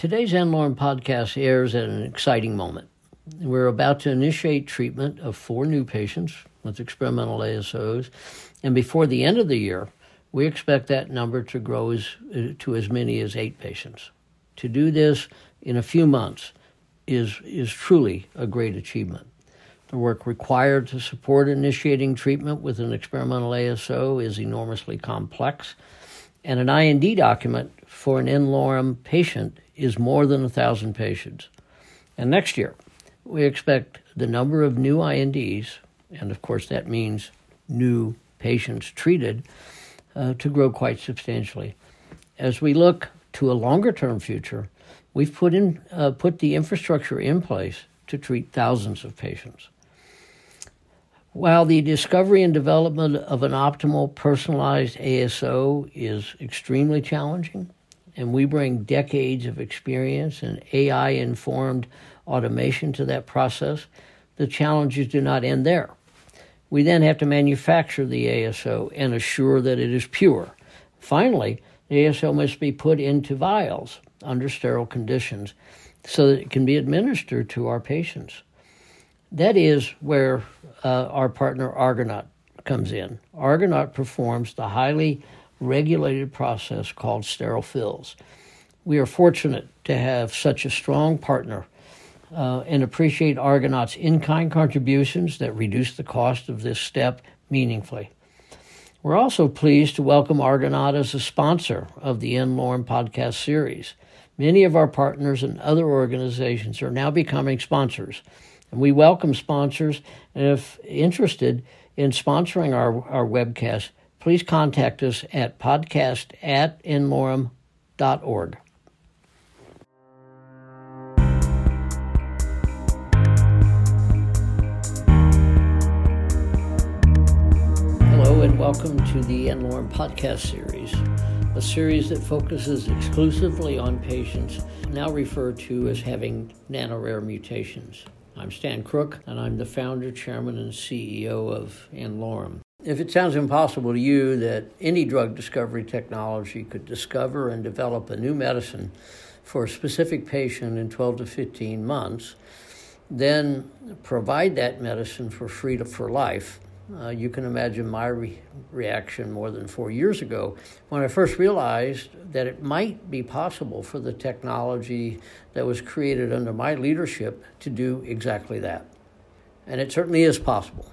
Today's n-Lorem podcast airs at an exciting moment. We're about to initiate treatment of four new patients with experimental ASOs, and before the end of the year, we expect that number to grow as, to as many as eight patients. To do this in a few months is, is truly a great achievement. The work required to support initiating treatment with an experimental ASO is enormously complex, and an IND document for an n-Lorem patient is more than a thousand patients. And next year, we expect the number of new INDs, and of course that means new patients treated, uh, to grow quite substantially. As we look to a longer term future, we've put, in, uh, put the infrastructure in place to treat thousands of patients. While the discovery and development of an optimal personalized ASO is extremely challenging, and we bring decades of experience and AI informed automation to that process, the challenges do not end there. We then have to manufacture the ASO and assure that it is pure. Finally, the ASO must be put into vials under sterile conditions so that it can be administered to our patients. That is where uh, our partner Argonaut comes in. Argonaut performs the highly regulated process called sterile fills. We are fortunate to have such a strong partner uh, and appreciate Argonaut's in kind contributions that reduce the cost of this step meaningfully. We're also pleased to welcome Argonaut as a sponsor of the n-Lorem podcast series. Many of our partners and other organizations are now becoming sponsors, we welcome sponsors. And if interested in sponsoring our, our webcast, please contact us at podcast at nlorem.org. Hello, and welcome to the n-Lorem podcast series, a series that focuses exclusively on patients now referred to as having nanorare mutations. I'm Stan Crooke, and I'm the founder, chairman, and CEO of n-Lorem. If it sounds impossible to you that any drug discovery technology could discover and develop a new medicine for a specific patient in 12 to 15 months, then provide that medicine for free to, for life, uh, you can imagine my re- reaction more than four years ago when I first realized that it might be possible for the technology that was created under my leadership to do exactly that. And it certainly is possible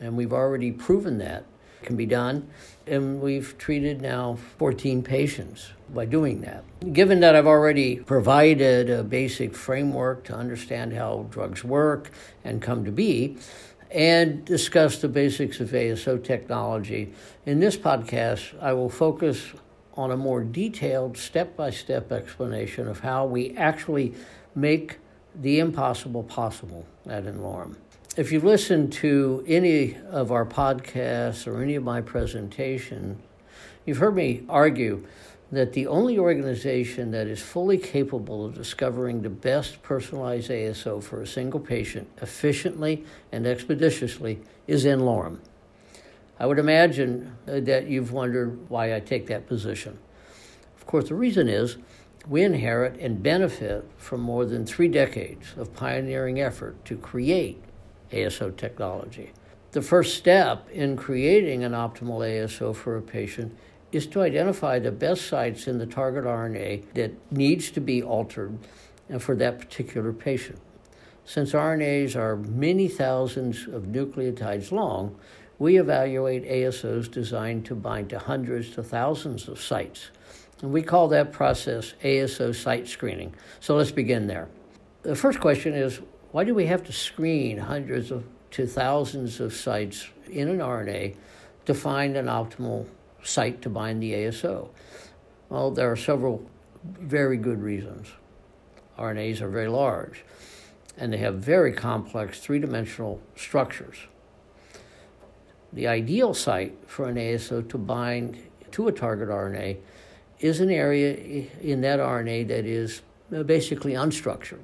and we've already proven that it can be done. And we've treated now 14 patients by doing that. Given that I've already provided a basic framework to understand how drugs work and come to be, and discuss the basics of ASO technology, in this podcast, I will focus on a more detailed step by step explanation of how we actually make the impossible possible at n-Lorem if you listen to any of our podcasts or any of my presentations, you've heard me argue that the only organization that is fully capable of discovering the best personalized ASO for a single patient efficiently and expeditiously is n-Lorem. I would imagine that you've wondered why I take that position. Of course, the reason is we inherit and benefit from more than three decades of pioneering effort to create ASO technology. The first step in creating an optimal ASO for a patient is to identify the best sites in the target RNA that needs to be altered uh, for that particular patient. Since RNAs are many thousands of nucleotides long, we evaluate ASOs designed to bind to hundreds to thousands of sites. And we call that process ASO site screening. So let's begin there. The first question is why do we have to screen hundreds of to thousands of sites in an RNA to find an optimal site to bind the ASO? Well, there are several very good reasons. RNAs are very large and they have very complex three dimensional structures. The ideal site for an ASO to bind to a target RNA is an area in that RNA that is basically unstructured.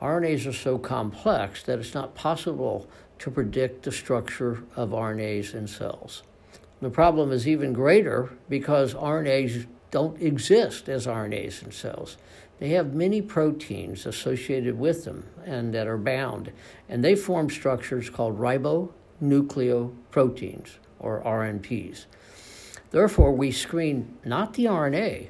RNAs are so complex that it's not possible to predict the structure of RNAs in cells. The problem is even greater because RNAs don't exist as RNAs in cells. They have many proteins associated with them and that are bound, and they form structures called ribonucleoproteins, or RNPs. Therefore, we screen not the RNA,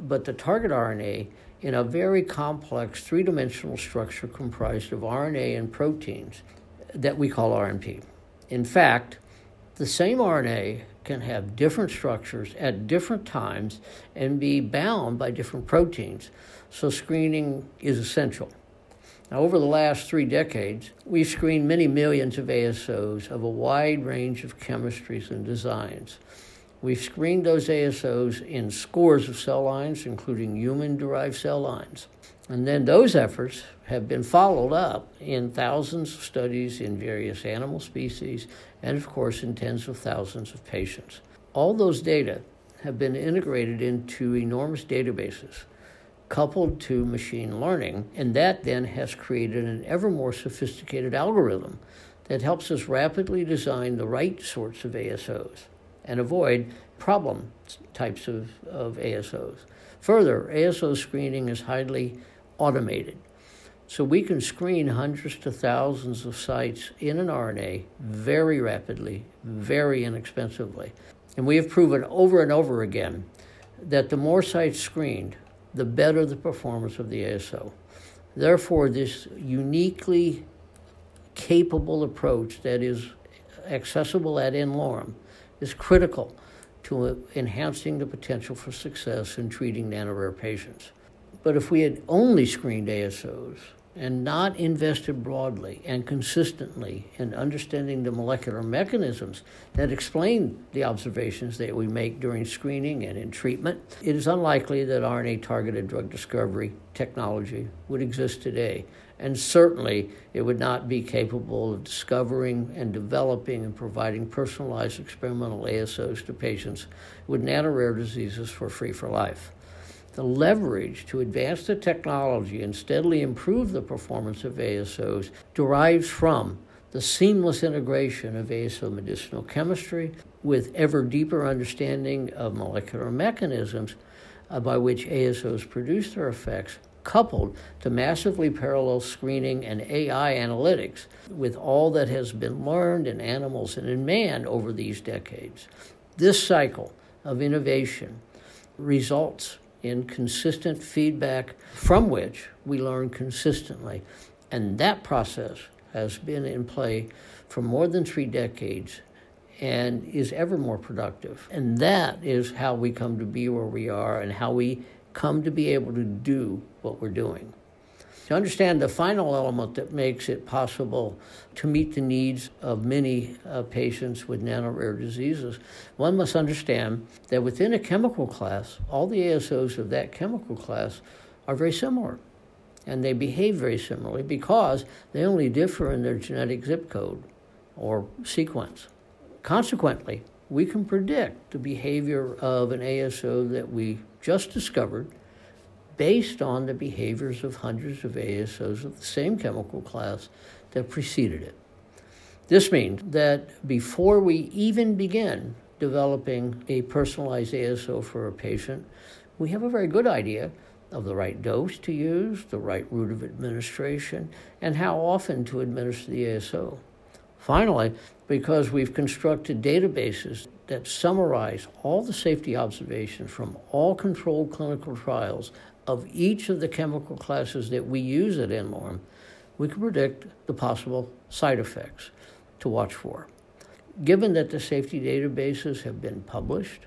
but the target RNA in a very complex three dimensional structure comprised of RNA and proteins that we call RNP. In fact, the same RNA can have different structures at different times and be bound by different proteins. So, screening is essential. Now, over the last three decades, we've screened many millions of ASOs of a wide range of chemistries and designs. We've screened those ASOs in scores of cell lines, including human derived cell lines. And then those efforts have been followed up in thousands of studies in various animal species and, of course, in tens of thousands of patients. All those data have been integrated into enormous databases coupled to machine learning, and that then has created an ever more sophisticated algorithm that helps us rapidly design the right sorts of ASOs and avoid problem types of, of ASOs. Further, ASO screening is highly automated. So we can screen hundreds to thousands of sites in an RNA very rapidly, very inexpensively. And we have proven over and over again that the more sites screened, the better the performance of the ASO. Therefore, this uniquely capable approach that is accessible at n-Lorem is critical to enhancing the potential for success in treating nanorare patients. But if we had only screened ASOs and not invested broadly and consistently in understanding the molecular mechanisms that explain the observations that we make during screening and in treatment, it is unlikely that RNA targeted drug discovery technology would exist today. And certainly, it would not be capable of discovering and developing and providing personalized experimental ASOs to patients with nanorare diseases for free for life the leverage to advance the technology and steadily improve the performance of ASOs derives from the seamless integration of ASO medicinal chemistry with ever deeper understanding of molecular mechanisms uh, by which ASOs produce their effects, coupled to massively parallel screening and AI analytics with all that has been learned in animals and in man over these decades. This cycle of innovation results in consistent feedback from which we learn consistently. And that process has been in play for more than three decades and is ever more productive. And that is how we come to be where we are and how we come to be able to do what we're doing. To understand the final element that makes it possible to meet the needs of many uh, patients with nanorare diseases, one must understand that within a chemical class, all the ASOs of that chemical class are very similar. And they behave very similarly because they only differ in their genetic zip code or sequence. Consequently, we can predict the behavior of an ASO that we just discovered based on the behaviors of hundreds of ASOs of the same chemical class that preceded it. This means that before we even begin developing a personalized ASO for a patient, we have a very good idea of the right dose to use, the right route of administration, and how often to administer the ASO. Finally, because we've constructed databases that summarize all the safety observations from all controlled clinical trials of each of the chemical classes that we use at n-Lorem, we can predict the possible side effects to watch for. Given that the safety databases have been published,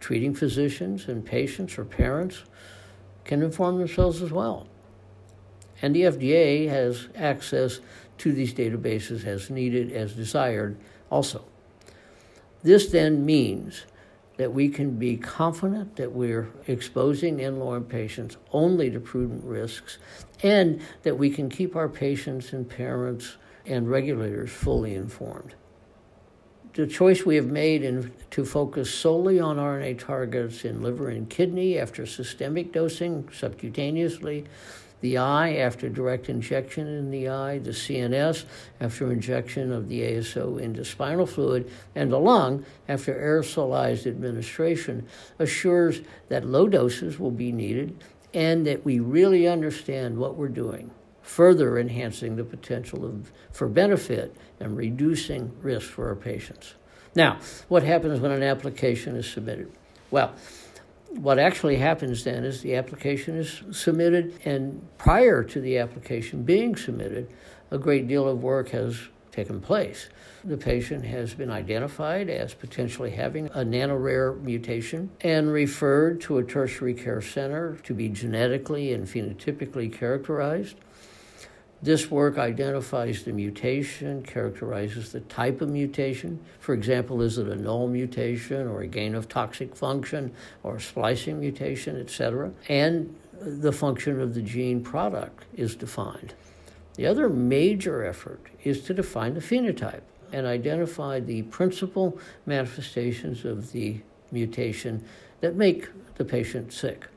treating physicians and patients or parents can inform themselves as well. And the FDA has access to these databases as needed, as desired, also. This then means that we can be confident that we're exposing n-Lorem patients only to prudent risks, and that we can keep our patients and parents and regulators fully informed. the choice we have made in, to focus solely on RNA targets in liver and kidney after systemic dosing subcutaneously, the eye after direct injection in the eye, the CNS after injection of the ASO into spinal fluid, and the lung after aerosolized administration assures that low doses will be needed and that we really understand what we're doing, further enhancing the potential of, for benefit and reducing risk for our patients. Now, what happens when an application is submitted? Well, what actually happens then is the application is submitted, and prior to the application being submitted, a great deal of work has taken place. The patient has been identified as potentially having a nanorare mutation and referred to a tertiary care center to be genetically and phenotypically characterized. This work identifies the mutation, characterizes the type of mutation. For example, is it a null mutation or a gain of toxic function or splicing mutation, etc.? And the function of the gene product is defined. The other major effort is to define the phenotype and identify the principal manifestations of the mutation that make the patient sick.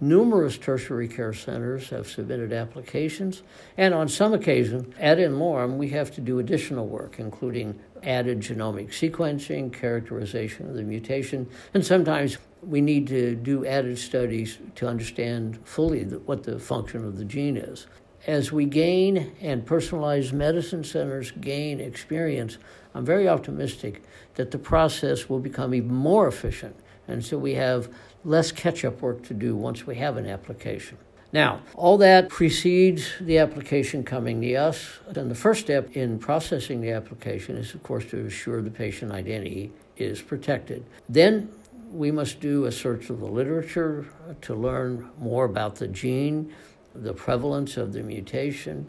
Numerous tertiary care centers have submitted applications, and on some occasions, ad in we have to do additional work, including added genomic sequencing, characterization of the mutation, and sometimes we need to do added studies to understand fully what the function of the gene is. As we gain and personalized medicine centers gain experience, I'm very optimistic that the process will become even more efficient. And so we have less catch up work to do once we have an application. Now, all that precedes the application coming to us. And the first step in processing the application is, of course, to assure the patient identity is protected. Then we must do a search of the literature to learn more about the gene, the prevalence of the mutation,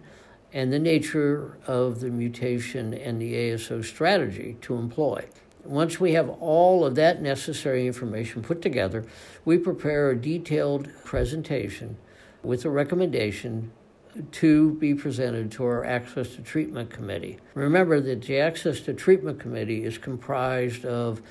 and the nature of the mutation and the ASO strategy to employ. Once we have all of that necessary information put together, we prepare a detailed presentation with a recommendation to be presented to our Access to Treatment Committee. Remember that the Access to Treatment Committee is comprised of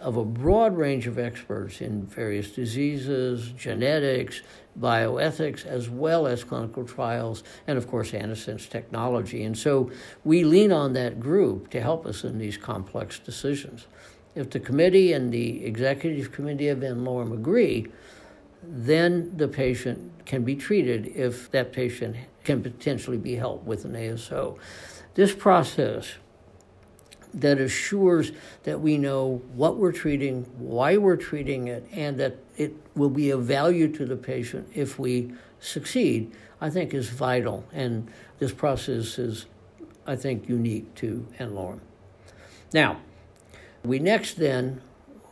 of a broad range of experts in various diseases, genetics, bioethics, as well as clinical trials, and of course, antisense technology. And so we lean on that group to help us in these complex decisions. If the committee and the executive committee of N. Lorem agree, then the patient can be treated if that patient can potentially be helped with an ASO. This process that assures that we know what we're treating, why we're treating it, and that it will be of value to the patient if we succeed, I think is vital. And this process is, I think, unique to N-Lorem. Now, we next then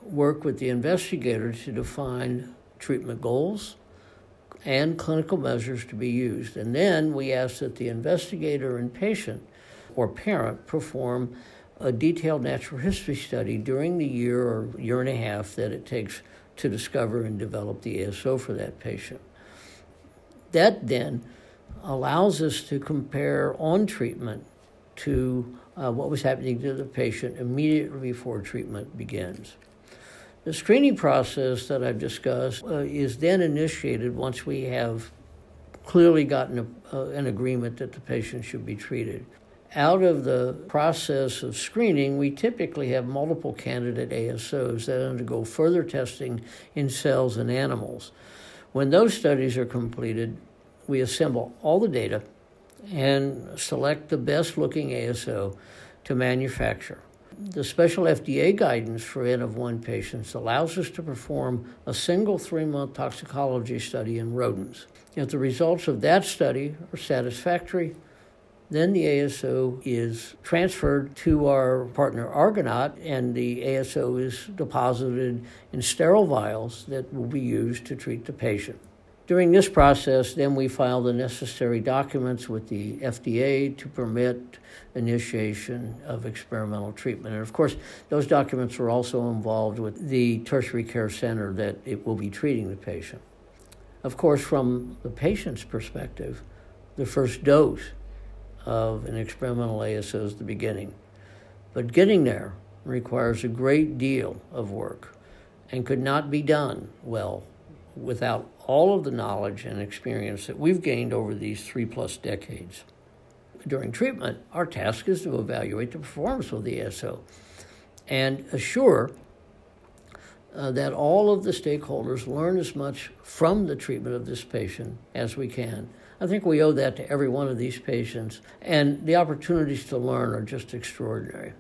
work with the investigator to define treatment goals and clinical measures to be used. And then we ask that the investigator and patient or parent perform a detailed natural history study during the year or year and a half that it takes to discover and develop the ASO for that patient. That then allows us to compare on treatment to uh, what was happening to the patient immediately before treatment begins. The screening process that I've discussed uh, is then initiated once we have clearly gotten a, uh, an agreement that the patient should be treated out of the process of screening, we typically have multiple candidate ASOs that undergo further testing in cells and animals. When those studies are completed, we assemble all the data and select the best looking ASO to manufacture. The special FDA guidance for N of 1 patients allows us to perform a single three month toxicology study in rodents. If the results of that study are satisfactory, then the ASO is transferred to our partner Argonaut, and the ASO is deposited in sterile vials that will be used to treat the patient. During this process, then we file the necessary documents with the FDA to permit initiation of experimental treatment. And of course, those documents are also involved with the tertiary care center that it will be treating the patient. Of course, from the patient's perspective, the first dose of an experimental ASO is the beginning. But getting there requires a great deal of work and could not be done well without all of the knowledge and experience that we've gained over these three plus decades. During treatment, our task is to evaluate the performance of the ASO and assure uh, that all of the stakeholders learn as much from the treatment of this patient as we can. I think we owe that to every one of these patients, and the opportunities to learn are just extraordinary.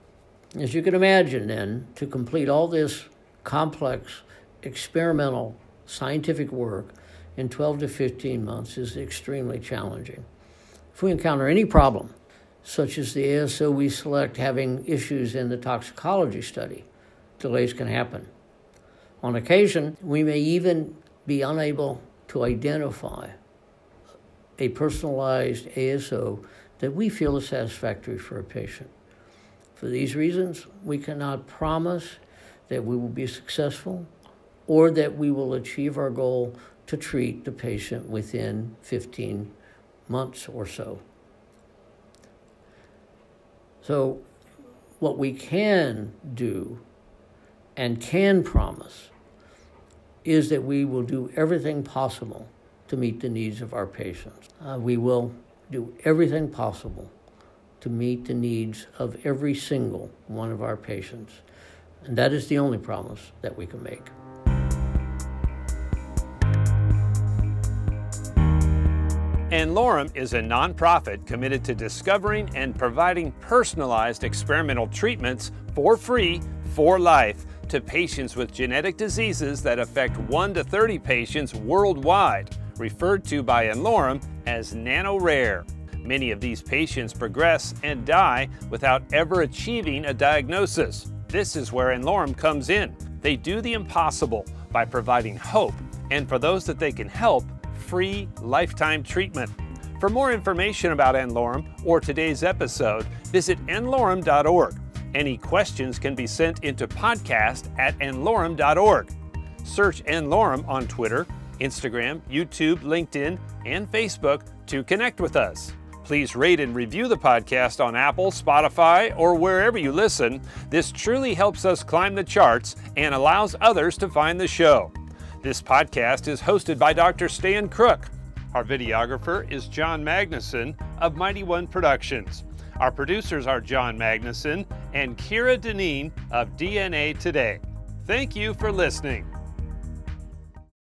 As you can imagine, then, to complete all this complex, experimental, scientific work in 12 to 15 months is extremely challenging. If we encounter any problem, such as the ASO we select having issues in the toxicology study, delays can happen. On occasion, we may even be unable to identify a personalized ASO that we feel is satisfactory for a patient. For these reasons, we cannot promise that we will be successful or that we will achieve our goal to treat the patient within 15 months or so. So, what we can do and can promise is that we will do everything possible to meet the needs of our patients. Uh, we will do everything possible to meet the needs of every single one of our patients. And that is the only promise that we can make. n-Lorem is a nonprofit committed to discovering and providing personalized experimental treatments for free for life to patients with genetic diseases that affect 1 to 30 patients worldwide, referred to by n-Lorem as nano-rare. Many of these patients progress and die without ever achieving a diagnosis. This is where n-Lorem comes in. They do the impossible by providing hope and for those that they can help, free lifetime treatment. For more information about n-Lorem or today's episode, visit nlorem.org. Any questions can be sent into podcast at nlorem.org. Search n-Lorem on Twitter, Instagram, YouTube, LinkedIn, and Facebook to connect with us. Please rate and review the podcast on Apple, Spotify, or wherever you listen. This truly helps us climb the charts and allows others to find the show. This podcast is hosted by Dr. Stan Crooke. Our videographer is John Magnuson of Mighty One Productions. Our producers are John Magnuson and Kira Dineen of DNA Today. Thank you for listening.